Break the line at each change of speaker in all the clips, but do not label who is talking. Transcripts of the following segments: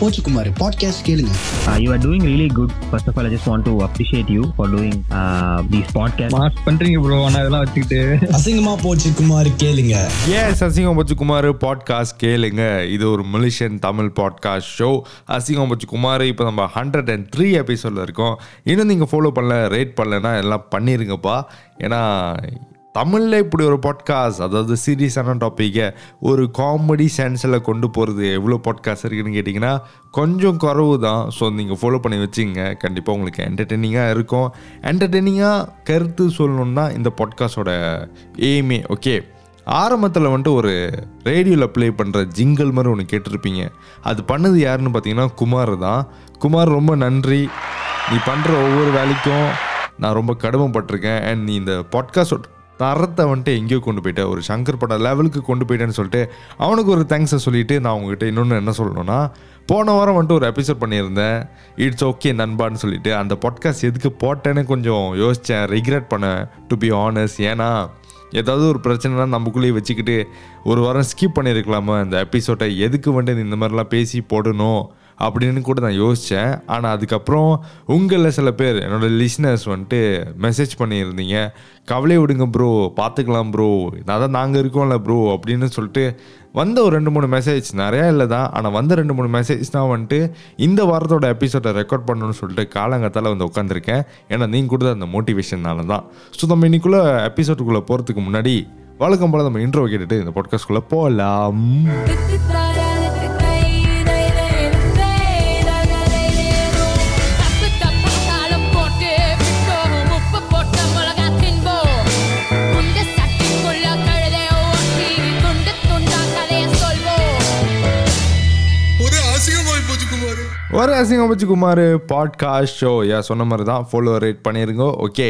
போச்சு குமார் பாட்காஸ்ட் கேளுங்க.
Uh, you are doing really good. First of all, I just want to appreciate you for doing uh, these podcasts.
Mass பண்றீங்க bro ஆனா இதெல்லாம் வச்சுக்கிட்டு.
அசிங்கமா போச்சு குமார் கேளுங்க.
எஸ் அசிங்கம் பச்சு குமார் பாட்காஸ்ட் கேளுங்க. இது ஒரு மலேசியன் தமிழ் பாட்காஸ்ட் ஷோ அசிங்கம் பச்சு குமார் இப்போ நம்ம ஹண்ட்ரட் அண்ட் த்ரீ எபிசோடில் இருக்கோம். இன்னும் நீங்கள் ஃபாலோ பண்ணல ரேட் பண்ணலன்னா எல்லாம் பண்ணிருங்கப்பா. ஏன்னா தமிழில் இப்படி ஒரு பாட்காஸ்ட் அதாவது சீரியஸான டாப்பிக்கை ஒரு காமெடி சென்ஸில் கொண்டு போகிறது எவ்வளோ பாட்காஸ்ட் இருக்குதுன்னு கேட்டிங்கன்னா கொஞ்சம் குறவு தான். ஸோ நீங்கள் ஃபாலோ பண்ணி வச்சுங்க கண்டிப்பாக உங்களுக்கு என்டர்டெய்னிங்காக இருக்கும். என்டர்டெய்னிங்காக கருத்து சொல்லணுன்னா இந்த பாட்காஸ்டோட எய்மே ஓகே ஆரம்பத்தில் வந்துட்டு ஒரு ரேடியோவில் ப்ளே பண்ணுற ஜிங்கல் மாதிரி ஒன்று கேட்டிருப்பீங்க. அது பண்ணது யாருன்னு பார்த்தீங்கன்னா குமார் தான். குமார் ரொம்ப நன்றி. நீ பண்ணுற ஒவ்வொரு வேலைக்கும் நான் ரொம்ப கடமைப்பட்டிருக்கேன். அண்ட் நீ இந்த பாட்காஸ்ட் தரத்தை வந்துட்டு எங்கேயோ கொண்டு போயிட்டேன். ஒரு சங்கர் பட லெவலுக்கு கொண்டு போயிட்டேன்னு சொல்லிட்டு அவனுக்கு ஒரு தேங்க்ஸை சொல்லிட்டு நான் உங்ககிட்ட இன்னொன்று என்ன சொல்லணும்னா போன வாரம் வந்துட்டு ஒரு எபிசோட் பண்ணியிருந்தேன். இட்ஸ் ஓகே நண்பான்னு சொல்லிட்டு. அந்த பாட்காஸ்ட் எதுக்கு போட்டேன்னு கொஞ்சம் யோசித்தேன் ரிக்ரெட் பண்ணேன் டு பி ஆனஸ்ட் ஏன்னா ஏதாவது ஒரு பிரச்சனைனா நமக்குள்ளேயே வச்சுக்கிட்டு ஒரு வாரம் ஸ்கிப் பண்ணியிருக்கலாமா. அந்த எபிசோட்டை எதுக்கு வந்துட்டு நீ இந்த மாதிரிலாம் பேசி போடணும்? அப்படின்னு கூட நான் யோசித்தேன் ஆனால் அதுக்கப்புறம் உங்களில் சில பேர் என்னோட லிஸ்னர்ஸ் வந்துட்டு மெசேஜ் பண்ணியிருந்தீங்க. கவலை விடுங்க ப்ரோ பார்த்துக்கலாம் ப்ரோ அதான் நாங்கள் இருக்கோம்ல ப்ரோ அப்படின்னு சொல்லிட்டு வந்த ஒரு ரெண்டு மூணு மெசேஜ் நிறையா இல்லை தான் ஆனால் வந்த ரெண்டு மூணு மெசேஜ் தான் வந்துட்டு இந்த வாரத்தோட எபிசோடை ரெக்கார்ட் பண்ணணும்னு சொல்லிட்டு காலங்கத்தால் வந்து உட்காந்துருக்கேன் ஏன்னா நீங்கள் கொடுத்த அந்த மோட்டிவேஷனால தான். ஸோ நம்ம இன்னைக்குள்ளே எபிசோடுக்குள்ளே போகிறதுக்கு முன்னாடி வழக்கம் போல் நம்ம இன்ட்ரோ கேட்டுட்டு இந்த பாட்காஸ்ட்குள்ளே போகலாம்
ஒரு
அசிங்கம் வச்சு குமார் பாட்காஸ்ட் ஷோ யா சொன்ன மாதிரி தான் ஃபாலோ ரேட் பண்ணிருங்க. ஓகே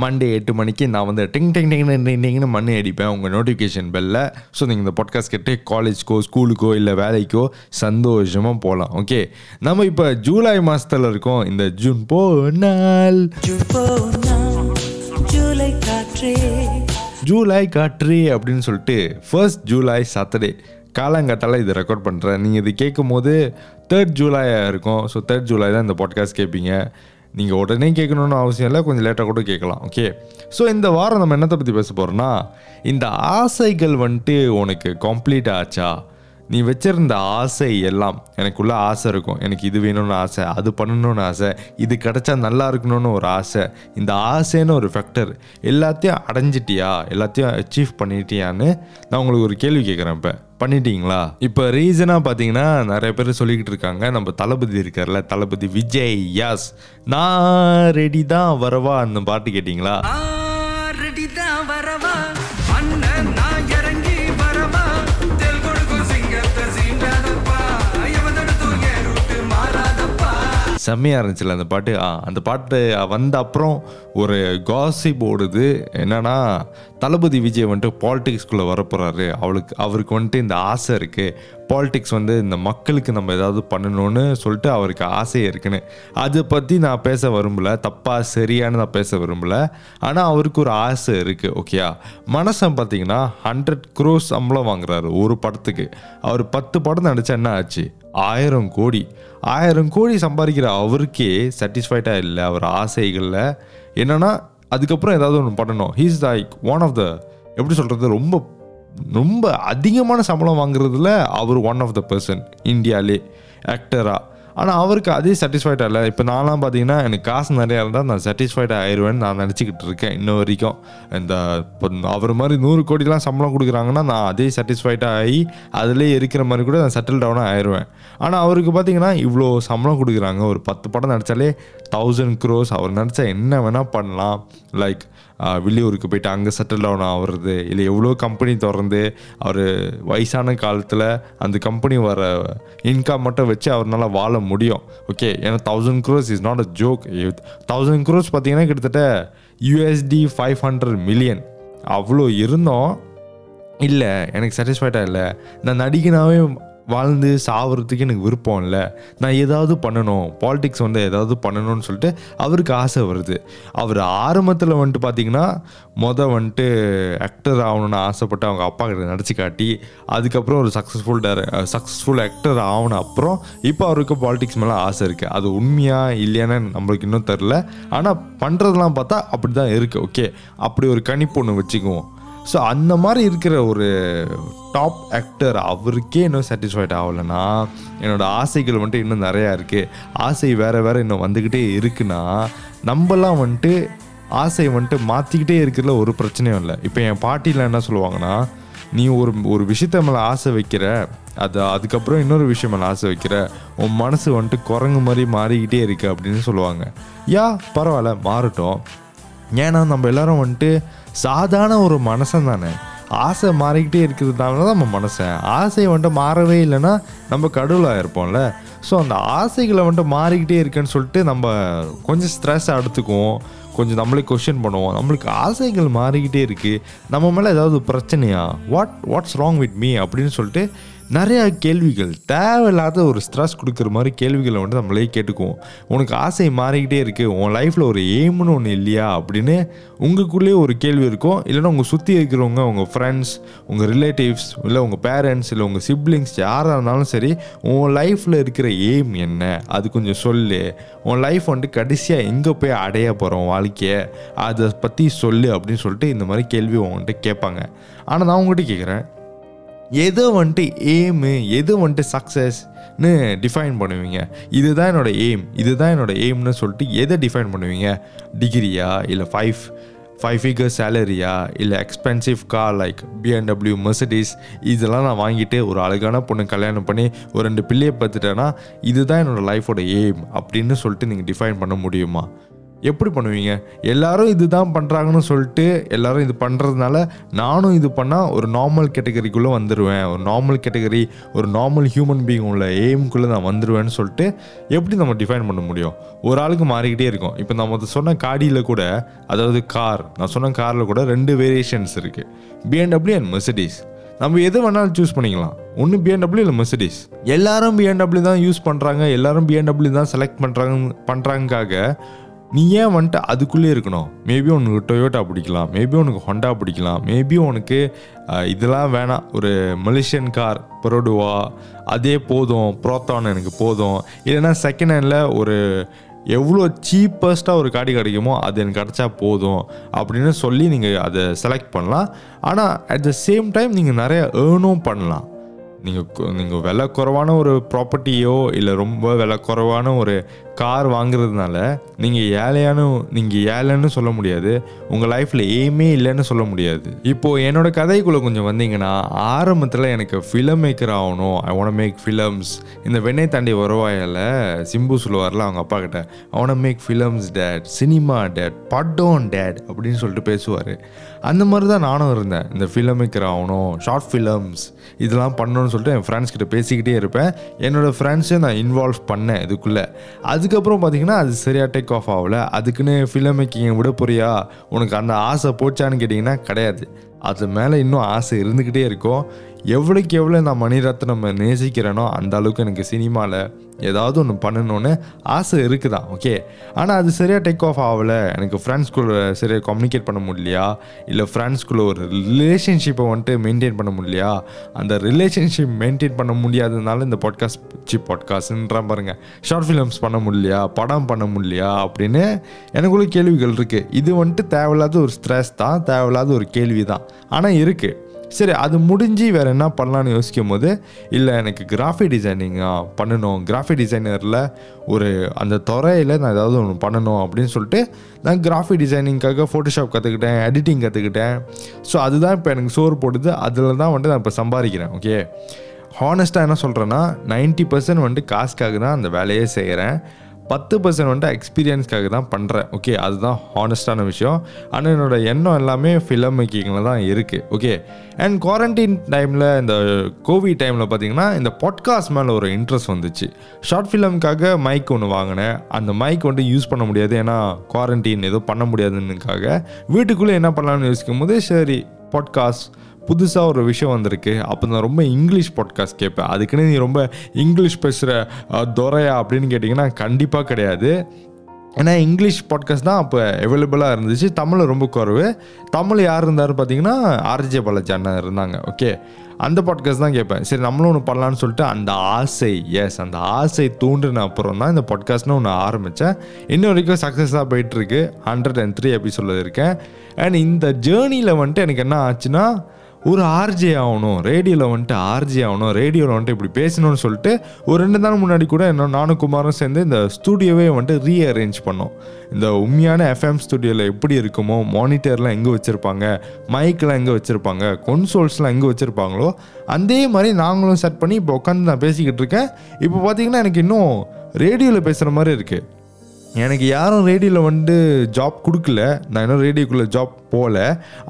மண்டே எட்டு மணிக்கு நான் வந்து டிங் டிங் டிங் டிங் டிங்னு மண்ணி அடிப்பேன் உங்கள் நோட்டிஃபிகேஷன் பெல்ல ஸோ நீங்கள் இந்த பாட்காஸ்ட் கேட்டு காலேஜ்க்கோ ஸ்கூலுக்கோ இல்லை வேலைக்கோ சந்தோஷமாக போகலாம் ஓகே நம்ம இப்போ ஜூலை மாதத்தில் இருக்கோம். இந்த ஜூன் போனால்.
ஜூலை காற்றே.
ஜூலை காற்று அப்படின்னு சொல்லிட்டு ஃபர்ஸ்ட் ஜூலை சாட்டர்டே காலங்காத்தால இதை ரெக்கார்ட் பண்ணுறேன் நீங்கள் இது கேட்கும் போது தேர்ட் ஜூலையாக இருக்கும். ஸோ தேர்ட் ஜூலை தான் இந்த பாட்காஸ்ட் கேட்பீங்க. நீங்கள் உடனே கேட்கணுன்னு அவசியம் இல்லை. கொஞ்சம் லேட்டாக கூட கேட்கலாம். ஓகே ஸோ இந்த வாரம் நம்ம என்னத்தை பற்றி பேச போகிறோம்னா இந்த ஆசைகள் வந்துட்டு உனக்கு கம்ப்ளீட் ஆச்சா? நீ வச்சிருந்த ஆசை எல்லாம் எனக்குள்ளே ஆசை இருக்கும். எனக்கு இது வேணும்னு ஆசை அது பண்ணணும்னு ஆசை இது கிடச்சா நல்லா இருக்கணும்னு ஒரு ஆசை. இந்த ஆசைன்னு ஒரு ஃபேக்டர் எல்லாத்தையும் அடைஞ்சிட்டியா? எல்லாத்தையும் அச்சீவ் பண்ணிட்டியான்னு நான் உங்களுக்கு ஒரு கேள்வி கேட்குறேன் இப்போ. பண்ணிட்டீங்களா? இப்போ ரீசனாக பார்த்தீங்கன்னா நிறைய பேர் சொல்லிக்கிட்டு இருக்காங்க. நம்ம தளபதி இருக்கார்ல தளபதி விஜய் யாஸ் நான் ரெடி தான் வரவா அந்த பாட்டு கேட்டிங்களா? செம்மையாக இருந்துச்சுல அந்த பாட்டு. ஆ அந்த பாட்டு வந்த அப்புறம் ஒரு காசிப் ஓடுது. என்னென்னா தளபதி விஜய் வந்துட்டு பாலிடிக்ஸ்குள்ளே வரப்போகிறாரு அவளுக்கு அவருக்கு வந்துட்டு இந்த ஆசை இருக்குது பாலிடிக்ஸ் வந்து இந்த மக்களுக்கு நம்ம ஏதாவது பண்ணணும்னு சொல்லிட்டு அவருக்கு ஆசை இருக்குன்னு. அதை பற்றி நான் பேச விரும்பல. தப்பாக சரியானு நான் பேச விரும்பல. ஆனால் அவருக்கு ஒரு ஆசை இருக்குது ஓகேயா மனசன் பார்த்தீங்கன்னா ஹண்ட்ரட் க்ரோஸ் சம்பளம் வாங்குறாரு ஒரு படத்துக்கு. அவர் பத்து படம் நடித்தா என்ன ஆச்சு? ஆயிரம் கோடி. ஆயிரம் கோடி சம்பாதிக்கிற அவருக்கே சாட்டிஸ்ஃபைடாக இல்லை அவர் ஆசைகளில். என்னன்னா அதுக்கப்புறம் ஏதாவது ஒன்று பண்ணணும். He's like one of the எப்படி சொல்கிறது ரொம்ப ரொம்ப அதிகமான சம்பளம் வாங்குறதுல அவர் ஒன் ஆஃப் த பர்சன் இந்தியாலே ஆக்டராக ஆனால் அவருக்கு அதே சாட்டிஸ்ஃபைடாக இல்லை. இப்போ நான்லாம் பார்த்தீங்கன்னா எனக்கு காசு நிறையா இருந்தால் நான் சாட்டிஸ்ஃபைடாக ஆயிடுவேன்னு நான் நினச்சிக்கிட்டு இருக்கேன் இன்ன வரைக்கும். இந்த இப்போ அவர் மாதிரி நூறு கோடிலாம் சம்பளம் கொடுக்குறாங்கன்னா நான் அதே சாட்டிஸ்ஃபைடாக ஆகி அதிலே இருக்கிற மாதிரி கூட நான் செட்டில் டவுனாக ஆயிடுவேன் ஆனால் அவருக்கு பார்த்தீங்கன்னா இவ்வளோ சம்பளம் கொடுக்குறாங்க. ஒரு பத்து படம் நடித்தாலே தௌசண்ட் க்ரோஸ் அவர் நினச்சா என்ன வேணால் பண்ணலாம். லைக் வெளியூருக்கு போயிட்டு அங்கே செட்டில் டவுன் ஆகுறது இல்லை எவ்வளோ கம்பெனி திறந்து அவர் வயசான காலத்தில் அந்த கம்பெனி வர இன்கம் மட்டும் வச்சு அவரால் வாழ முடியும். ஓகே ஏன்னா thousand crores is not a joke thousand crores பார்த்தீங்கன்னா கிட்டத்தட்ட யூஎஸ்டி ஃபைவ் ஹண்ட்ரட் மில்லியன் அவ்வளோ இருந்தோம். இல்லை எனக்கு சாட்டிஸ்ஃபைடாக இல்லை. நான் நடிகனாவே வாழ்ந்து சாவறதுக்கு எனக்கு விருப்பம் இல்லை. நான் ஏதாவது பண்ணணும். பாலிடிக்ஸ் வந்து ஏதாவது பண்ணணும்னு சொல்லிட்டு அவருக்கு ஆசை வருது. அவர் ஆரம்பத்தில் வந்துட்டு பார்த்தீங்கன்னா மொதல் வந்துட்டு ஆக்டர் ஆகணும்னு ஆசைப்பட்டு அவங்க அப்பா கிட்ட நடிச்சு காட்டி அதுக்கப்புறம் ஒரு சக்ஸஸ்ஃபுல் டேர சக்ஸஸ்ஃபுல் ஆக்டர் ஆகணும் அப்புறம் இப்போ அவருக்கு பாலிடிக்ஸ் மேலே ஆசை இருக்குது அது உண்மையா இல்லையான்னு நம்மளுக்கு இன்னும் தெரில ஆனால் பண்ணுறதெல்லாம் பார்த்தா அப்படி தான் இருக்குது ஓகே அப்படி ஒரு கணிப்பு ஒன்று வச்சுக்குவோம். ஸோ அந்த மாதிரி இருக்கிற ஒரு டாப் ஆக்டர் அவருக்கே இன்னும் சாட்டிஸ்ஃபைட் ஆகலைன்னா என்னோடய ஆசைகள் வந்துட்டு இன்னும் நிறையா இருக்குது ஆசை வேறு வேறு இன்னும் வந்துக்கிட்டே இருக்குன்னா நம்மலாம் வந்துட்டு ஆசையை வந்துட்டு மாற்றிக்கிட்டே இருக்கிறதுல ஒரு பிரச்சனையும் இல்லை. இப்போ என் பாட்டியில் என்ன சொல்லுவாங்கன்னா நீ ஒரு ஒரு விஷயத்த மேலே ஆசை வைக்கிற அது அதுக்கப்புறம் இன்னொரு விஷயம் மேலே ஆசை வைக்கிற உன் மனசு வந்துட்டு குரங்கு மாதிரி மாறிக்கிட்டே இருக்கு அப்படின்னு சொல்லுவாங்க. யா பரவாயில்ல மாறட்டும். ஏன்னா நம்ம எல்லாரும் வந்துட்டு சாதாரண ஒரு மனசன் தானே. ஆசை மாறிக்கிட்டே இருக்கிறதுனால தான் நம்ம மனசன் ஆசை வந்துட்டு மாறவே இல்லைன்னா நம்ம கடவுளாக இருப்போம்ல. ஸோ அந்த ஆசைகளை வந்துட்டு மாறிக்கிட்டே இருக்குன்னு சொல்லிட்டு நம்ம கொஞ்சம் ஸ்ட்ரெஸ் எடுத்துக்குவோம். கொஞ்சம் நம்மளே கொஷின் பண்ணுவோம். நம்மளுக்கு ஆசைகள் மாறிக்கிட்டே இருக்குது நம்ம மேலே ஏதாவது பிரச்சனையா? What what's wrong with me அப்படின்னு சொல்லிட்டு நிறையா கேள்விகள். தேவையில்லாத ஒரு ஸ்ட்ரெஸ் கொடுக்குற மாதிரி கேள்விகளை வந்து நம்மளே கேட்டுக்குவோம். உனக்கு ஆசை மாறிக்கிட்டே இருக்குது உன் லைஃப்பில் ஒரு எய்ம்னு ஒன்று இல்லையா? அப்படின்னு உங்களுக்குள்ளேயே ஒரு கேள்வி இருக்கும் இல்லைன்னா உங்கள் சுற்றி இருக்கிறவங்க உங்கள் ஃப்ரெண்ட்ஸ் உங்கள் ரிலேட்டிவ்ஸ் இல்லை உங்கள் பேரண்ட்ஸ் இல்லை உங்கள் சிப்ளிங்ஸ் யாராக இருந்தாலும் சரி உன் லைஃப்பில் இருக்கிற எய்ம் என்ன? அது கொஞ்சம் சொல்லு. உன் லைஃப் வந்துட்டு கடைசியாக எங்கே போய் அடைய போகிறோம் வாழ்க்கையை? அதை பற்றி சொல்லு அப்படின்னு சொல்லிட்டு இந்த மாதிரி கேள்வி உங்கள்கிட்ட கேட்பாங்க. ஆனால் நான் உங்கள்கிட்ட கேட்குறேன் எதை வந்துட்டு எய்மு எது வந்துட்டு சக்ஸஸ்ன்னு டிஃபைன் பண்ணுவீங்க. இதுதான் என்னோட எய்ம் இதுதான் என்னோட எய்ம்னு சொல்லிட்டு எதை டிஃபைன் பண்ணுவீங்க? டிகிரியா இல்லை ஃபைவ் ஃபைவ் ஃபிகர் சேலரியா இல்லை expensive car like BMW Mercedes இதெல்லாம் நான் வாங்கிட்டு ஒரு அழகான பொண்ணு கல்யாணம் பண்ணி ஒரு ரெண்டு பிள்ளையை பார்த்துட்டேன்னா இதுதான் என்னோடய லைஃபோட எய்ம் அப்படின்னு சொல்லிட்டு நீங்கள் டிஃபைன் பண்ண முடியுமா? எப்படி பண்ணுவீங்க? எல்லாரும் இதுதான் பண்ணுறாங்கன்னு சொல்லிட்டு எல்லாரும் இது பண்ணுறதுனால நானும் இது பண்ணால் ஒரு நார்மல் கேட்டகரிக்குள்ளே வந்துடுவேன் ஒரு நார்மல் கேட்டகரி ஒரு நார்மல் ஹியூமன் பீயிங் உள்ள எய்முக்குள்ளே நான் வந்துடுவேன்னு சொல்லிட்டு எப்படி நம்ம டிஃபைன் பண்ண முடியும்? ஒரு ஆளுக்கு மாறிக்கிட்டே இருக்கும். இப்போ நம்ம சொன்ன காடியில் கூட அதாவது கார் நான் சொன்ன காரில் கூட ரெண்டு வேரியேஷன்ஸ் இருக்குது பிஎன்டபிள்யூ அண்ட் மெர்சடிஸ் நம்ம எது வேணாலும் சூஸ் பண்ணிக்கலாம். ஒன்று பிஎன்டபிள்யூ இல்லை மெர்சடிஸ் எல்லாரும் பிஎன்டபிள்யூ தான் யூஸ் பண்ணுறாங்க எல்லாரும் பிஎன்டபிள்யூ தான் செலக்ட் பண்ணுறாங்க பண்ணுறாங்காக நீ ஏன் வந்துட்டு அதுக்குள்ளே இருக்கணும்? மேபி உனக்கு டொயோட்டா பிடிக்கலாம். மேபி உனக்கு ஹொண்டா பிடிக்கலாம். மேபி உனக்கு இதெல்லாம் வேணாம். ஒரு மலேசியன் கார் பரோடுவா அதே போதும். ப்ரோத்தான் எனக்கு போதும். இல்லைன்னா செகண்ட் ஹேண்டில் ஒரு எவ்வளோ சீப்பஸ்ட்டாக ஒரு காடி கிடைக்குமோ அது எனக்கு கிடச்சா போதும். அப்படின்னு சொல்லி நீங்கள் அதை செலக்ட் பண்ணலாம். ஆனால் அட் த சேம் டைம் நீங்கள் நிறைய ஏர்னும் பண்ணலாம். நீங்கள் நீங்கள் விலை குறைவான ஒரு ப்ராப்பர்ட்டியோ இல்லை ரொம்ப விலை குறைவான ஒரு கார் வாங்குறதுனால நீங்கள் ஏழையானு நீங்கள் ஏழைன்னு சொல்ல முடியாது. உங்கள் லைஃப்பில் எய்மே இல்லைன்னு சொல்ல முடியாது. இப்போது என்னோட கதைக்குள்ளே கொஞ்சம் வந்தீங்கன்னா ஆரம்பத்தில் எனக்கு ஃபிலம் மேக்கர் ஆகணும். ஐ ஒன்ட் மேக் ஃபிலம்ஸ் இந்த வெண்ணை தாண்டி வருவாயில் சிம்பு சொல்லுவார்ல அவங்க அப்பா கிட்ட அவனை make films dad cinema dad படம் டேட் அப்படின்னு சொல்லிட்டு பேசுவார். அந்த மாதிரி தான் நானும் இருந்தேன். இந்த ஃபிலம் மேக்கர் ஆகணும் ஷார்ட் ஃபிலம்ஸ் இதெல்லாம் பண்ணணும் பண்ணணும்னு சொல்லிட்டு என் ஃப்ரெண்ட்ஸ் கிட்ட பேசிக்கிட்டே இருப்பேன். என்னோட ஃப்ரெண்ட்ஸை நான் இன்வால்வ் பண்ணேன் இதுக்குள்ளே. அதுக்கப்புறம் பார்த்தீங்கன்னா அது சரியாக டேக் ஆஃப் ஆகல. அதுக்குன்னு ஃபிலிம் மேக்கிங்கை விட போறியா? உனக்கு அந்த ஆசை போச்சான்னு கேட்டிங்கன்னா கிடையாது. அது மேலே இன்னும் ஆசை இருந்துக்கிட்டே இருக்கும். எவ்வளோக்கு எவ்வளோ நான் மணிரத்னம் நேசிக்கிறேனோ அந்த அளவுக்கு எனக்கு சினிமாவில் ஏதாவது ஒன்று பண்ணணும்னு ஆசை இருக்குதான் ஓகே ஆனால் அது சரியாக டேக் ஆஃப் ஆகலை. எனக்கு ஃப்ரெண்ட்ஸ்குள்ளே சரியாக கம்யூனிகேட் பண்ண முடியலையா? இல்லை ஃப்ரெண்ட்ஸ்குள்ளே ஒரு ரிலேஷன்ஷிப்பை வந்துட்டு மெயின்டைன் பண்ண முடியலையா? அந்த ரிலேஷன்ஷிப் மெயின்டைன் பண்ண முடியாததுனால இந்த பாட்காஸ்ட் சி பாட்காஸ்ட்ன்ற பாருங்க. ஷார்ட் ஃபிலிம்ஸ் பண்ண முடியலையா? படம் பண்ண முடியலையா? அப்படின்னு எனக்குள்ள கேள்விகள் இருக்குது இது வந்துட்டு தேவையில்லாத ஒரு ஸ்ட்ரெஸ் தான் தேவையில்லாத ஒரு கேள்வி தான் ஆனால் இருக்குது சரி அது முடிஞ்சு வேறு என்ன பண்ணலான்னு யோசிக்கும் போது இல்லை எனக்கு கிராஃபிக் டிசைனிங்காக பண்ணணும். கிராஃபிக் டிசைனரில் ஒரு அந்த துறையில் நான் ஏதாவது ஒன்று பண்ணணும் அப்படின்னு சொல்லிட்டு நான் கிராஃபிக் டிசைனிங்காக ஃபோட்டோஷாப் கற்றுக்கிட்டேன் எடிட்டிங் கற்றுக்கிட்டேன் ஸோ அதுதான் இப்போ எனக்கு சோறு போடுது. அதில் தான் வந்துட்டு நான் இப்போ சம்பாதிக்கிறேன் ஓகே ஹானஸ்ட்டாக என்ன சொல்கிறேன்னா 90% பர்சன்ட் வந்துட்டு காசுக்காக தான் அந்த வேலையே செய்கிறேன் பத்து பர்சன்ட் வந்துட்டு எக்ஸ்பீரியன்ஸ்க்காக தான் பண்ணுறேன் ஓகே அதுதான் ஹானஸ்டான விஷயம். ஆனால் என்னோட எண்ணம் எல்லாமே ஃபிலம் மேக்கிங்கில் தான் இருக்குது ஓகே அண்ட் குவாரண்டைன் டைமில் இந்த கோவிட் டைமில் பார்த்தீங்கன்னா இந்த பாட்காஸ்ட் மேலே ஒரு இன்ட்ரெஸ்ட் வந்துச்சு. ஷார்ட் ஃபிலிம்க்காக மைக் ஒன்று வாங்கினேன். அந்த மைக் வந்துட்டு யூஸ் பண்ண முடியாது. ஏன்னா குவாரண்டைன் எதுவும் பண்ண முடியாதுன்னுக்காக. வீட்டுக்குள்ளே என்ன பண்ணலாம்னு யோசிக்கும் போது சரி பாட்காஸ்ட் புதுசாக ஒரு விஷயம் வந்திருக்கு. அப்போ நான் ரொம்ப இங்கிலீஷ் பாட்காஸ்ட் கேட்பேன். அதுக்குன்னு நீ ரொம்ப இங்கிலீஷ் பேசுகிற துறையா அப்படின்னு கேட்டிங்கன்னா கண்டிப்பாக கிடையாது. ஏன்னா இங்கிலீஷ் பாட்காஸ்ட் தான் அப்போ அவைலபிளாக இருந்துச்சு. தமிழ் ரொம்ப குறைவு. தமிழ் யார் இருந்தார் பார்த்தீங்கன்னா ஆர்ஜே பாலாஜி அண்ணன் இருந்தாங்க. ஓகே அந்த பாட்காஸ்ட் தான் கேட்பேன். சரி நம்மளும் ஒன்று பண்ணலான்னு சொல்லிட்டு அந்த ஆசை எஸ் அந்த ஆசை தூண்டின அப்புறம் தான் இந்த பாட்காஸ்ட்னு ஒன்று ஆரம்பித்தேன் இன்ன வரைக்கும் சக்ஸஸாக போயிட்டுருக்கு ஹண்ட்ரட் அண்ட் த்ரீ எபிசோடில் இருக்கேன். அண்ட் இந்த ஜேர்னியில் வந்துட்டு எனக்கு என்ன ஆச்சுன்னா ஒரு ஆர்ஜே ஆகணும். ரேடியோவில் வந்துட்டு ஆர்ஜே ஆகணும். ரேடியோவில் வந்துட்டு இப்படி பேசணும்னு சொல்லிட்டு ஒரு ரெண்டு நாள் முன்னாடி கூட என்ன நானும் குமாரும் சேர்ந்து இந்த ஸ்டூடியோவே வந்துட்டு ரீ அரேஞ்ச் பண்ணோம். இந்த உண்மையான எஃப்எம் ஸ்டுடியோவில் எப்படி இருக்குமோ மானிட்டர்லாம் எங்கே வச்சுருப்பாங்க மைக்கெலாம் எங்கே வச்சுருப்பாங்க கொன்சோல்ஸ்லாம் எங்கே வச்சுருப்பாங்களோ அதே மாதிரி நாங்களும் செட் பண்ணி இப்போ உட்காந்து நான் பேசிக்கிட்டு இருக்கேன். இப்போ பார்த்தீங்கன்னா எனக்கு இன்னும் ரேடியோவில் பேசுகிற மாதிரி இருக்குது எனக்கு யாரும் ரேடியோவில் வந்து ஜாப் கொடுக்கல. நான் இன்னும் ரேடியோக்குள்ளே ஜாப் போகல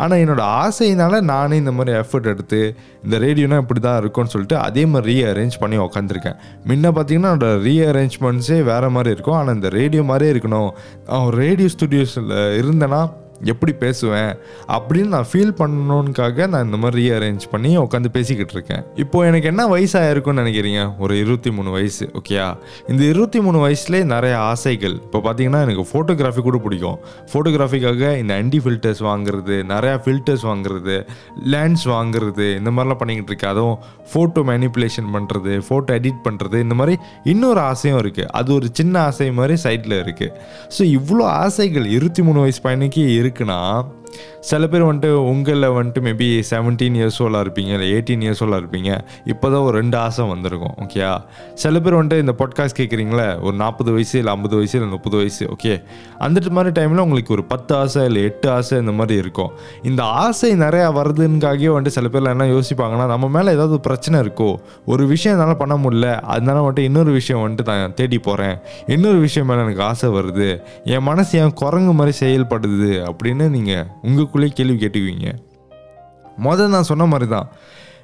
ஆனால் என்னோடய ஆசையினால் நானே இந்த மாதிரி எஃபர்ட் எடுத்து இந்த ரேடியோனா இப்படி தான் இருக்கும்னு சொல்லிட்டு அதே மாதிரி ரீ அரேஞ்ச் பண்ணி உக்காந்துருக்கேன். முன்ன பார்த்தீங்கன்னா அதோட ரீ அரேஞ்ச்மெண்ட்ஸே வேறு மாதிரி இருக்கும். ஆனால் இந்த ரேடியோ மாதிரியே இருக்கணும். ரேடியோ ஸ்டுடியோஸில் இருந்தேன்னா எப்படி பேசுவேன் அப்படின்னு நான் ஃபீல் பண்ணணுன்னுக்காக நான் இந்த மாதிரி ரீஅரேஞ்ச் பண்ணி உட்காந்து பேசிக்கிட்டு இருக்கேன். இப்போ எனக்கு என்ன வயசாக இருக்கும்னு நினைக்கிறீங்க? ஒரு இருபத்தி மூணு வயசு ஓகேயா இந்த இருபத்தி மூணு வயசுலேயே நிறைய ஆசைகள். இப்போ பார்த்தீங்கன்னா எனக்கு ஃபோட்டோகிராஃபி கூட பிடிக்கும். ஃபோட்டோகிராஃபிக்காக இந்த அண்டி ஃபில்டர்ஸ் வாங்குறது நிறையா ஃபில்டர்ஸ் வாங்குறது லேண்ட்ஸ் வாங்குறது இந்த மாதிரிலாம் பண்ணிக்கிட்டு இருக்கேன். அதுவும் ஃபோட்டோ மேனிப்புலேஷன் பண்ணுறது ஃபோட்டோ எடிட் பண்ணுறது இந்த மாதிரி இன்னொரு ஆசையும் இருக்குது அது ஒரு சின்ன ஆசை மாதிரி சைட்டில் இருக்குது ஸோ இவ்வளோ ஆசைகள் இருபத்தி மூணு வயசு பையனுக்கு இருக்குன்னா சில பேர் வந்துட்டு உங்களில் வந்துட்டு மேபி செவன்டீன் இயர்ஸ் ஓலாக இருப்பீங்க இல்லை எயிட்டீன் இயர்ஸ் ஓலாக இருப்பீங்க. இப்போ தான் ஒரு ரெண்டு ஆசை வந்திருக்கும் ஓகேயா சில பேர் வந்துட்டு இந்த பாட்காஸ்ட் கேட்குறீங்களே ஒரு நாற்பது வயசு இல்லை ஐம்பது வயசு இல்லை முப்பது வயசு ஓகே அந்த மாதிரி டைமில் உங்களுக்கு ஒரு பத்து ஆசை இல்லை எட்டு ஆசை இந்த மாதிரி இருக்கும். இந்த ஆசை நிறையா வருதுன்னுக்காகவே வந்துட்டு சில பேர்லாம் என்ன யோசிப்பாங்கன்னா நம்ம மேலே ஏதாவது பிரச்சனை இருக்கோ ஒரு விஷயம் என்னால் பண்ண முடியல அதனால வந்துட்டு இன்னொரு விஷயம் வந்துட்டு நான் தேடி போகிறேன் இன்னொரு விஷயம் மேலே எனக்கு ஆசை வருது. என் மனசு என் குரங்கு மாதிரி செயல்படுது அப்படின்னு நீங்கள் உங்களுக்குள்ளேயே கேள்வி கேட்டுக்குவீங்க. முதல் நான் சொன்ன மாதிரி தான்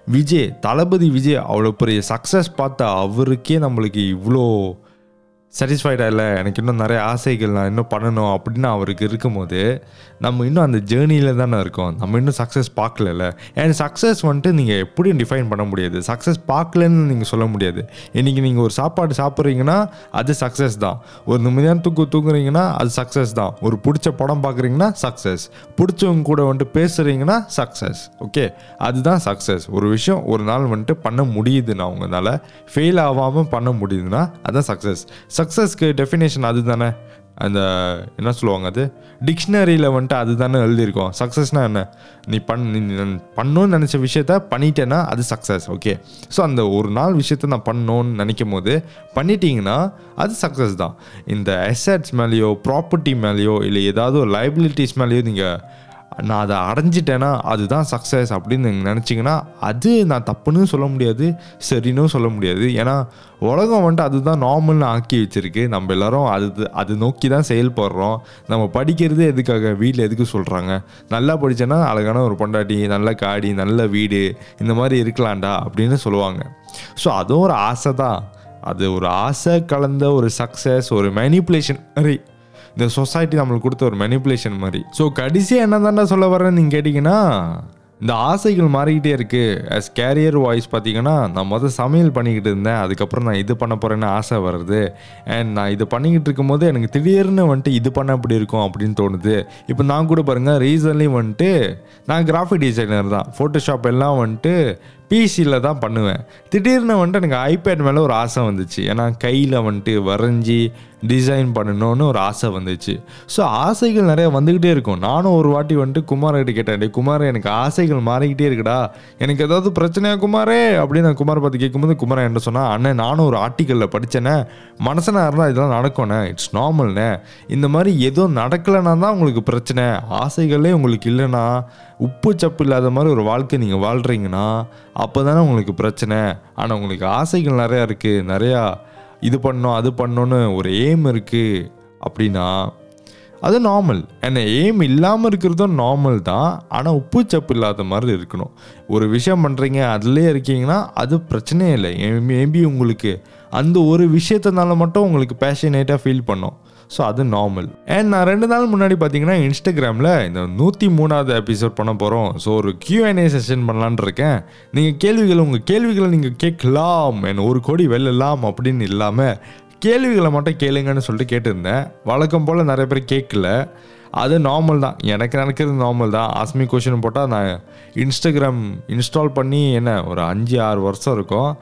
விஜய் தளபதி விஜய் அவ்வளோ பெரிய சக்ஸஸ் பார்த்த அவருக்கே நம்மளுக்கு இவ்வளோ சாட்டிஸ்ஃபைடாக இல்லை எனக்கு இன்னும் நிறைய ஆசைகள் நான் இன்னும் பண்ணணும் அப்படின்னு அவருக்கு இருக்கும்போது நம்ம இன்னும் அந்த ஜேர்னியில் தானே இருக்கோம். நம்ம இன்னும் சக்ஸஸ் பார்க்கல அண்ட் சக்ஸஸ் வந்துட்டு நீங்கள் எப்படியும் டிஃபைன் பண்ண முடியாது. சக்ஸஸ் பார்க்கலன்னு நீங்கள் சொல்ல முடியாது. இன்றைக்கி நீங்கள் ஒரு சாப்பாடு சாப்பிட்றீங்கன்னா அது சக்ஸஸ் தான். ஒரு நிம்மதியான தூக்கு தூங்குறீங்கன்னா அது சக்ஸஸ் தான். ஒரு பிடிச்ச படம் பார்க்குறீங்கன்னா சக்ஸஸ் பிடிச்சவங்க கூட வந்துட்டு பேசுகிறீங்கன்னா சக்ஸஸ் ஓகே அதுதான் சக்ஸஸ் ஒரு விஷயம் ஒரு நாள் வந்துட்டு பண்ண முடியுதுன்னா உங்களால் ஃபெயில் ஆகாமல் பண்ண முடியுதுன்னா அதுதான் சக்ஸஸ் சக்ஸஸ்க்கு டெஃபினேஷன் அதுதானே? அந்த என்ன சொல்லுவாங்க அது? டிக்ஷனரியில் வந்துட்டு அதுதானே எழுதியிருக்கோம். சக்ஸஸ்னால் என்ன? நீ பண் நீ பண்ணணும்னு நினச்ச விஷயத்த பண்ணிட்டேன்னா அது சக்ஸஸ் ஓகே ஸோ அந்த ஒரு நாள் விஷயத்த நான் பண்ணணும்னு நினைக்கும் போது பண்ணிட்டீங்கன்னா அது சக்ஸஸ் தான். இந்த அசட்ஸ் மேலேயோ ப்ராப்பர்ட்டி மேலேயோ இல்லை ஏதாவது ஒரு லைபிலிட்டிஸ் மேலேயோ நீங்கள் நான் அதை அடைஞ்சிட்டேன்னா அதுதான் சக்ஸஸ் அப்படின்னு நீங்கள் நினச்சிங்கன்னா அது நான் தப்புன்னு சொல்ல முடியாது சரின்னு சொல்ல முடியாது. ஏன்னா உலகம் வந்துட்டு அதுதான் நார்மல்னு ஆக்கி வச்சுருக்கு. நம்ம எல்லாரும் அது அது நோக்கி தான் செயல்படுறோம். நம்ம படிக்கிறது எதுக்காக? வீட்டில் எதுக்கு சொல்கிறாங்க நல்லா படித்தேன்னா அழகான ஒரு பொண்டாட்டி நல்ல காடி நல்ல வீடு இந்த மாதிரி இருக்கலாம்டா அப்படின்னு சொல்லுவாங்க. ஸோ அதுவும் ஒரு ஆசை தான். அது ஒரு ஆசை கலந்த ஒரு சக்ஸஸ் ஒரு மேனிப்புலேஷன் மாதிரி இந்த சொசைட்டி நம்மளுக்கு கொடுத்த ஒரு மெனிப்புலேஷன் மாதிரி. ஸோ கடைசியாக என்ன தாண்டா சொல்ல வரேன்னு நீங்கள் கேட்டிங்கன்னா இந்த ஆசைகள் மாறிக்கிட்டே இருக்குது அஸ் கேரியர் வாய்ஸ் பார்த்தீங்கன்னா நான் மொதல் சமையல் பண்ணிக்கிட்டு இருந்தேன். அதுக்கப்புறம் நான் இது பண்ண போகிறேன்னு ஆசை வருது அண்ட் நான் இது பண்ணிக்கிட்டு இருக்கும்போது எனக்கு திடீர்னு வந்துட்டு இது பண்ண அப்படி இருக்கும் அப்படின்னு தோணுது. இப்போ நான் கூட பாருங்கள் ரீசன்லி வந்துட்டு நான் கிராஃபிக் டிசைனர் தான். ஃபோட்டோஷாப் எல்லாம் வந்துட்டு பிசியில் தான் பண்ணுவேன். திடீர்னு வந்துட்டு எனக்கு ஐபேட் மேலே ஒரு ஆசை வந்துச்சு. ஏன்னா கையில் வந்துட்டு வரைஞ்சி டிசைன் பண்ணணும்னு ஒரு ஆசை வந்துச்சு. ஸோ ஆசைகள் நிறைய வந்துக்கிட்டே இருக்கும். நானும் ஒரு வாட்டி வந்துட்டு குமார்கிட்ட கேட்டேன் டே குமார் எனக்கு ஆசைகள் மாறிக்கிட்டே இருக்குடா. எனக்கு ஏதாவது பிரச்சனையா குமாரே? அப்படின்னு நான் குமார் பார்த்து கேட்கும்போது குமார் என்ன சொன்னால் அண்ணன் நானும் ஒரு ஆர்டிக்கலில் படித்தேனே மனசனாக இருந்தால் இதெல்லாம் நடக்கும்ண்ணே இட்ஸ் நார்மல்ண்ணே இந்த மாதிரி எதுவும் நடக்கலைன்னா தான் உங்களுக்கு பிரச்சனை. ஆசைகளே உங்களுக்கு இல்லைன்னா உப்பு சப்பு இல்லாத மாதிரி ஒரு வாழ்க்கை நீங்கள் வாழ்கிறீங்கன்னா அப்போ தானே உங்களுக்கு பிரச்சனை. ஆனால் உங்களுக்கு ஆசைகள் நிறையா இருக்குது நிறையா இது பண்ணணும் அது பண்ணோன்னு ஒரு எய்ம் இருக்குது அப்படின்னா அது நார்மல் என்ன எய்ம் இல்லாமல் இருக்கிறதும் நார்மல் தான். ஆனால் உப்பு சப்பு இல்லாத மாதிரி இருக்கணும். ஒரு விஷயம் பண்ணுறீங்க அதுலேயே இருக்கீங்கன்னா அது பிரச்சனையே இல்லை. மேபி உங்களுக்கு அந்த ஒரு விஷயத்தினால மட்டும் உங்களுக்கு பேஷனேட்டாக ஃபீல் பண்ணோம். ஸோ அது நார்மல் அண்ட் நான் ரெண்டு நாள் முன்னாடி பார்த்தீங்கன்னா இன்ஸ்டாகிராமில் இந்த நூற்றி மூணாவது எபிசோட் பண்ண போகிறோம் ஸோ ஒரு கியூஎன்ஏ செஷன் பண்ணலான்னு இருக்கேன். நீங்கள் கேள்விகள் உங்கள் கேள்விகளை நீங்கள் கேட்கலாம். என் ஒரு கோடி வெல்லலாம் அப்படின்னு இல்லாமல் கேள்விகளை மட்டும் கேளுங்கன்னு சொல்லிட்டு கேட்டிருந்தேன். வழக்கம் போல் நிறைய பேர் கேட்கல. அது நார்மல் தான். எனக்கு நினைக்கிறது நார்மல் தான். ஆஸ்மி கொஷின் போட்டால் நான் இன்ஸ்டாகிராம் இன்ஸ்டால் பண்ணி என்ன ஒரு அஞ்சு ஆறு வருஷம் இருக்கும்.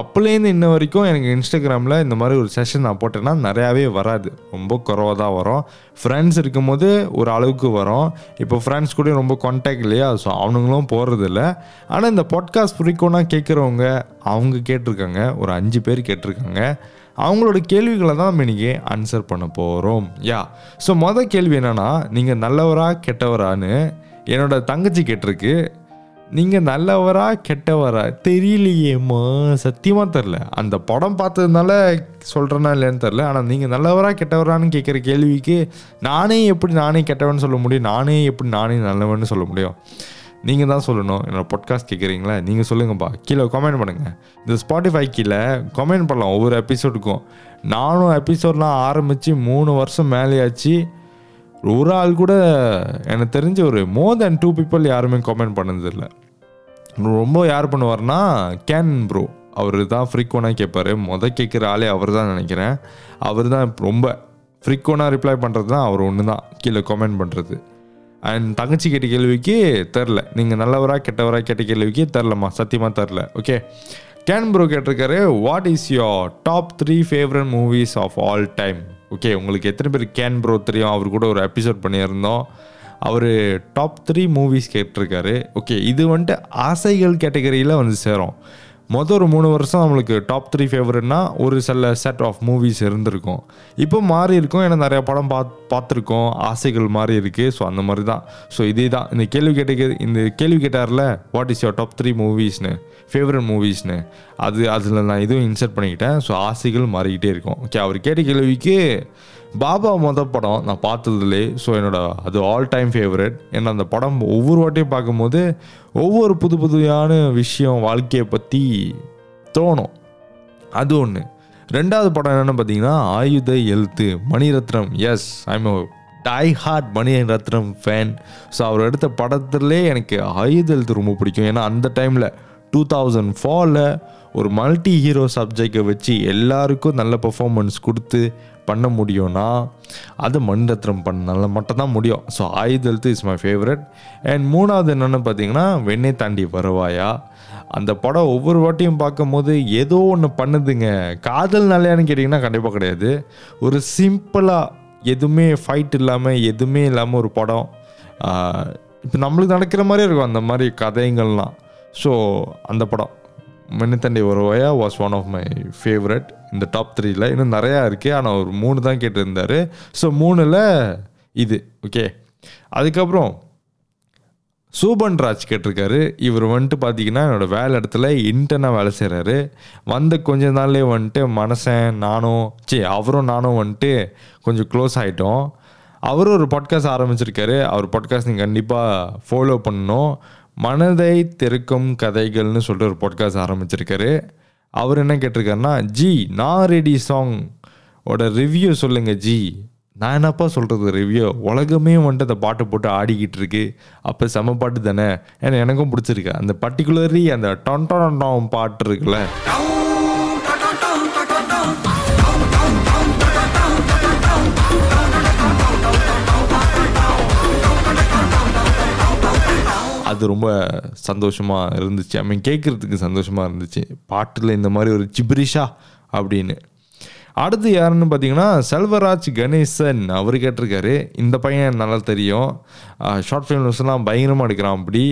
அப்போலேருந்து இன்ன வரைக்கும் எனக்கு இன்ஸ்டாகிராமில் இந்த மாதிரி ஒரு செஷன் நான் போட்டேன்னா நிறையாவே வராது. ரொம்ப குறவாக தான் வரும். ஃப்ரெண்ட்ஸ் இருக்கும்போது ஒரு அளவுக்கு வரும். இப்போ ஃப்ரெண்ட்ஸ் கூட ரொம்ப கான்டாக்ட் இல்லையா? ஸோ அவனுங்களும் போகிறதில்ல ஆனால் இந்த பாட்காஸ்ட் ஃப்ரீக்கோனாக கேட்குறவங்க அவங்க கேட்டிருக்காங்க. ஒரு அஞ்சு பேர் கேட்டிருக்காங்க. அவங்களோட கேள்விகளை தான் நம்ம இன்றைக்கி ஆன்சர் பண்ண போகிறோம் யா. ஸோ மொதல் கேள்வி என்னன்னா நீங்கள் நல்லவரா கெட்டவரான்னு என்னோட தங்கச்சி கேட்டிருக்கு. நீங்கள் நல்லவரா கெட்டவரா? தெரியலையேம்மா. சத்தியமாக தெரில அந்த படம் பார்த்ததுனால சொல்கிறேன்னா இல்லைன்னு தெரில ஆனால் நீங்கள் நல்லவரா கெட்டவரான்னு கேட்குற கேள்விக்கு நானே எப்படி நானே கெட்டவன்னு சொல்ல முடியும்? நானே எப்படி நானே நல்லவன்னு சொல்ல முடியும்? நீங்கள் தான் சொல்லணும். என்னோட பாட்காஸ்ட் கேட்குறீங்களா நீங்கள் சொல்லுங்கப்பா. கீழே கமெண்ட் பண்ணுங்கள் இந்த ஸ்பாட்டிஃபை கீழே கமெண்ட் பண்ணலாம். ஒவ்வொரு எபிசோடுக்கும் நானும் எபிசோட்லாம் ஆரம்பித்து மூணு வருஷம் மேலேயாச்சு. ஒரு ஆள் கூட எனக்கு தெரிஞ்ச ஒரு மோர் தென் டூ பீப்புள் யாருமே கமெண்ட் பண்ணதில்லை. ரொம்ப யார் பண்ணுவார்னா கேன் ப்ரோ அவர் தான் ஃப்ரீக்வனாக கேட்பார் மொதல் கேட்குற ஆளே அவர் தான் நினைக்கிறேன். அவர் தான் ரொம்ப ஃப்ரீக்வனாக ரிப்ளை பண்ணுறது தான் அவர் ஒன்று தான் கீழே கமெண்ட் பண்ணுறது அண்ட் தங்கச்சி கேட்ட கேள்விக்கு தெரில. நீங்கள் நல்லவரா கெட்டவரா கேட்ட கேள்விக்கு தெரிலம்மா. சத்தியமாக தெரில. ஓகே கேன் ப்ரோ கேட்டிருக்காரு what is your top three favourite movies of all time okay உங்களுக்கு எத்தனை பேர் கேன் ப்ரோ தெரியும்? அவர் கூட ஒரு எபிசோட் பண்ணியிருந்தோம். அவர் டாப் த்ரீ மூவிஸ் கேட்டிருக்காரு. ஓகே இது வந்துட்டு ஆசைகள் கேட்டகரியில் வந்து சேரும். மொதல் ஒரு மூணு வருஷம் நம்மளுக்கு டாப் த்ரீ ஃபேவரட்னா ஒரு சில செட் ஆஃப் மூவிஸ் இருந்திருக்கும். இப்போ மாறி இருக்கும். ஏன்னா நிறைய படம் பாத் பார்த்துருக்கோம். ஆசைகள் மாறி இருக்கு. ஸோ அந்த மாதிரி தான். ஸோ இதே தான் இந்த கேள்வி கேட்ட இந்த கேள்வி கேட்டார்ல what is your top three மூவிஸ்னு favourite மூவிஸ்னு அது அதில் நான் இதுவும் இன்சர்ட் பண்ணிக்கிட்டேன். ஸோ ஆசைகள் மாறிக்கிட்டே இருக்கும். ஓகே அவர் கேட்ட கேள்விக்கு பாபா மொத படம் நான் பார்த்ததுலே ஸோ என்னோட அது ஆல் டைம் ஃபேவரட் ஏன்னா அந்த படம் ஒவ்வொரு வாட்டியும் பார்க்கும்போது ஒவ்வொரு புது புதுயான விஷயம் வாழ்க்கையை பற்றி தோணும். அது ஒன்று ரெண்டாவது படம் என்னென்னு பார்த்தீங்கன்னா Aayutha Ezhuthu Maniratnam. Yes I'm die hard Maniratnam fan so அவர் எடுத்த படத்துலேயே எனக்கு ஆயுத எழுத்து ரொம்ப பிடிக்கும். ஏன்னா அந்த டைமில் டூ தௌசண்ட் ஃபோரில் ஒரு மல்டி ஹீரோ சப்ஜெக்டை வச்சு எல்லாருக்கும் நல்ல பர்ஃபார்மன்ஸ் கொடுத்து பண்ண முடியும்னா அது மணிரத்னம் பண்ணால மட்டும்தான் முடியும். ஸோ ஆயுத எழுத்து இஸ் மை ஃபேவரட் அண்ட் மூணாவது என்னென்னு பார்த்தீங்கன்னா வெண்ணை தாண்டி வருவாயா? அந்த படம் ஒவ்வொரு வாட்டியும் பார்க்கும்போது ஏதோ ஒன்று பண்ணுதுங்க. காதல் நல்லையான்னு கேட்டிங்கன்னா கண்டிப்பாக கிடையாது. ஒரு சிம்பிளாக எதுவுமே ஃபைட் இல்லாமல் எதுவுமே இல்லாமல் ஒரு படம். இப்போ நம்மளுக்கு நடக்கிற மாதிரி இருக்கும் அந்த மாதிரி கதைங்கள்லாம் ஸோ அந்த படம். Vinnaithaandi Varuvaayaa was one of my favourite இந்த டாப் த்ரீயில் இன்னும் நிறையா இருக்குது ஆனால் ஒரு மூணு தான் கேட்டிருந்தார். ஸோ மூணில் இது ஓகே அதுக்கப்புறம் சூபன் ராஜ் கேட்டிருக்காரு. இவர் வந்துட்டு பார்த்தீங்கன்னா என்னோடய வேலை இடத்துல இன்டர்னாக வேலை செய்கிறாரு வந்த கொஞ்ச நாள்லேயே வந்துட்டு மனசன் நானும் சே அவரும் நானும் வந்துட்டு கொஞ்சம் க்ளோஸ் ஆகிட்டோம் அவரும் ஒரு பாட்காஸ்ட் ஆரம்பிச்சிருக்காரு. அவர் பாட்காஸ்ட் நீங்கள் கண்டிப்பாக ஃபாலோ பண்ணணும். மனதை திறக்கும் கதைகள்னு சொல்லிட்டு ஒரு பாட்காஸ்ட் ஆரம்பிச்சிருக்காரு. அவர் என்ன கேட்டிருக்காருன்னா ஜி நான் ரெடி சாங் ஓட ரிவ்யூ சொல்லுங்கள் ஜி. நான் என்னப்பா சொல்கிறது ரிவ்யூ உலகமே வந்துட்டு அந்த பாட்டை போட்டு ஆடிக்கிட்டு இருக்கு. அப்போ செம பாட்டு தானே? ஏன்னா எனக்கும் பிடிச்சிருக்கு. அந்த பர்டிகுலர்லி அந்த டொன் டொன் பாட்டு இருக்குல்ல. அது ரொம்ப சந்தோஷமாக இருந்துச்சு. ஐ மீன் கேட்குறதுக்கு சந்தோஷமாக இருந்துச்சு. பாட்டில் இந்த மாதிரி ஒரு ஜிப்ரிஷா அப்படின்னு. அடுத்து யாருன்னு பார்த்தீங்கன்னா செல்வராஜ் கணேசன் அவர் கேட்டிருக்காரு. இந்த பையன் நல்லா தெரியும். ஷார்ட் ஃபிலிம்ஸ்லாம் பயங்கரமாக எடுக்கிறான் அப்படி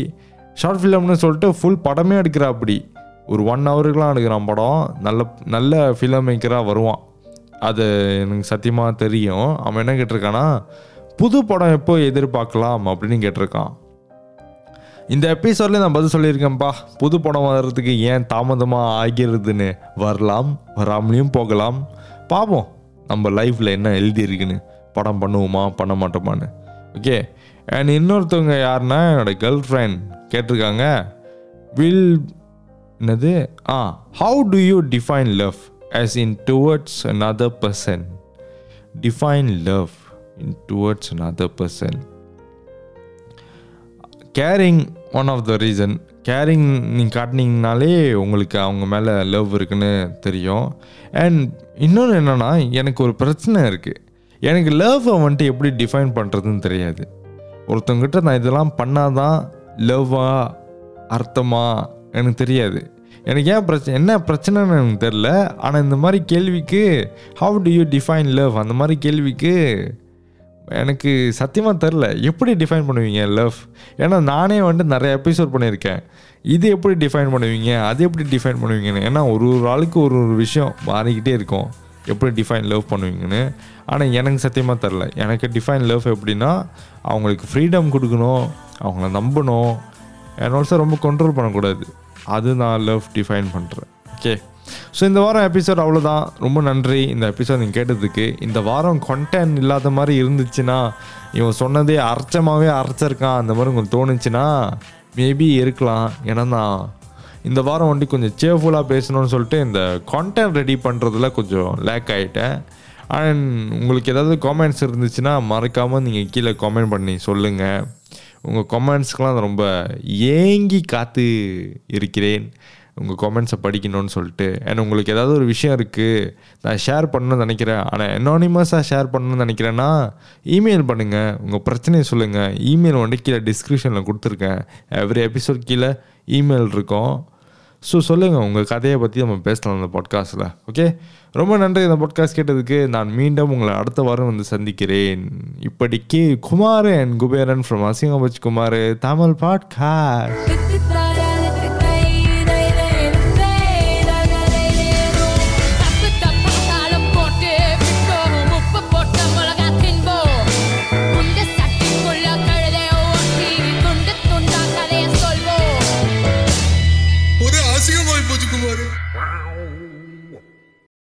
ஷார்ட் ஃபிலிம்னு சொல்லிட்டு ஃபுல் படமே எடுக்கிறான் அப்படி ஒரு ஒன் ஹவருக்குலாம் எடுக்கிறான் படம். நல்ல நல்ல ஃபிலிம் மேக்கராக வருவான். அது எனக்கு சத்தியமாக தெரியும். அவன் என்ன கேட்டிருக்கானா புது படம் எப்போ எதிர்பார்க்கலாம் அப்படின்னு கேட்டிருக்கான். இந்த எபிசோட்ல நான் பதில் சொல்லியிருக்கேன்ப்பா. புது படம் வர்றதுக்கு ஏன் தாமதமாக ஆகிறதுன்னு வரலாம். வராமலையும் போகலாம். பார்ப்போம் நம்ம லைஃப்பில் என்ன எழுதியிருக்குன்னு. படம் பண்ணுவோமா? பண்ண மாட்டோமான்னு. ஓகே அண்ட் இன்னொருத்தவங்க யாருன்னா என்னோட கேர்ள் ஃப்ரெண்ட் கேட்டிருக்காங்க. வில் என்னது? ஆ how do you define love as in towards another person define love in towards another person caring one of the reason caring நீங்கள் காட்டினீங்கனாலே உங்களுக்கு அவங்க மேலே லவ் இருக்குன்னு தெரியும். அண்ட் இன்னொன்று என்னென்னா எனக்கு ஒரு பிரச்சனை இருக்குது எனக்கு லவ்வை வந்துட்டு எப்படி டிஃபைன் பண்ணுறதுன்னு தெரியாது. ஒருத்தவங்கிட்ட நான் இதெல்லாம் பண்ணாதான் லவ்வா அர்த்தமா எனக்கு தெரியாது. எனக்கு ஏன் பிரச்சனை என்ன பிரச்சனைன்னு எனக்கு தெரில ஆனால் இந்த மாதிரி கேள்விக்கு how do you define love அந்த மாதிரி கேள்விக்கு எனக்கு சத்தியமாக தெரில எப்படி டிஃபைன் பண்ணுவீங்க லவ் ஏன்னா நானே வந்துட்டு நிறைய எபிசோட் பண்ணியிருக்கேன். இது எப்படி டிஃபைன் பண்ணுவீங்க அது எப்படி டிஃபைன் பண்ணுவீங்கன்னு? ஏன்னா ஒரு ஒரு ஆளுக்கு ஒரு ஒரு விஷயம் மாறிக்கிட்டே இருக்கும். எப்படி டிஃபைன் லவ் பண்ணுவீங்கன்னு? ஆனால் எனக்கு சத்தியமாக தெரில எனக்கு டிஃபைன் லவ் எப்படின்னா அவங்களுக்கு ஃப்ரீடம் கொடுக்கணும் அவங்கள நம்பணும். அண்ட் ஆல்சோ ரொம்ப கண்ட்ரோல் பண்ணக்கூடாது. அது நான் லவ் டிஃபைன் பண்ணுறேன் ஓகே ஸோ இந்த வாரம் எபிசோட் அவ்வளோதான் ரொம்ப நன்றி. இந்த எபிசோட் நீங்கள் கேட்டதுக்கு. இந்த வாரம் கண்டென்ட் இல்லாத மாதிரி இருந்துச்சுன்னா இவன் சொன்னதே அரைச்சமாகவே அரைச்சிருக்கான். அந்த மாதிரி உங்களுக்கு தோணுச்சுன்னா மேபி இருக்கலாம். ஏன்னா நான் இந்த வாரம் வந்துட்டு கொஞ்சம் சேர்ஃபுல்லாக பேசணும்னு சொல்லிட்டு இந்த கான்டென்ட் ரெடி பண்ணுறதுல கொஞ்சம் லேக் ஆகிட்டேன் அண்ட் உங்களுக்கு ஏதாவது காமெண்ட்ஸ் இருந்துச்சுன்னா மறக்காமல் நீங்கள் கீழே காமெண்ட் பண்ணி சொல்லுங்கள் உங்கள் கமெண்ட்ஸ்க்கெலாம் ரொம்ப ஏங்கி காத்து இருக்கிறேன். உங்கள் கமெண்ட்ஸை படிக்கணும்னு சொல்லிட்டு. அண்ட் உங்களுக்கு ஏதாவது ஒரு விஷயம் இருக்குது நான் ஷேர் பண்ணணும்னு நினைக்கிறேன். ஆனால் அனானிமஸாக ஷேர் பண்ணணும்னு நினைக்கிறேன்னா இமெயில் பண்ணுங்கள் உங்கள் பிரச்சனையை சொல்லுங்கள் இமெயில் வந்துட்டு கீழே டிஸ்கிரிப்ஷனில் கொடுத்துருக்கேன். எவ்ரி எபிசோட் கீழே இமெயில் இருக்கும். ஸோ சொல்லுங்கள் உங்கள் கதையை பற்றி நம்ம பேசலாம் இந்த பாட்காஸ்ட்டில் ஓகே ரொம்ப நன்றி இந்த பாட்காஸ்ட் கேட்டதுக்கு. நான் மீண்டும் உங்களை அடுத்த வாரம் வந்து சந்திக்கிறேன். இப்படிக்கு Kumar and Kuberan from Asingapatch Kumar Tamil podcast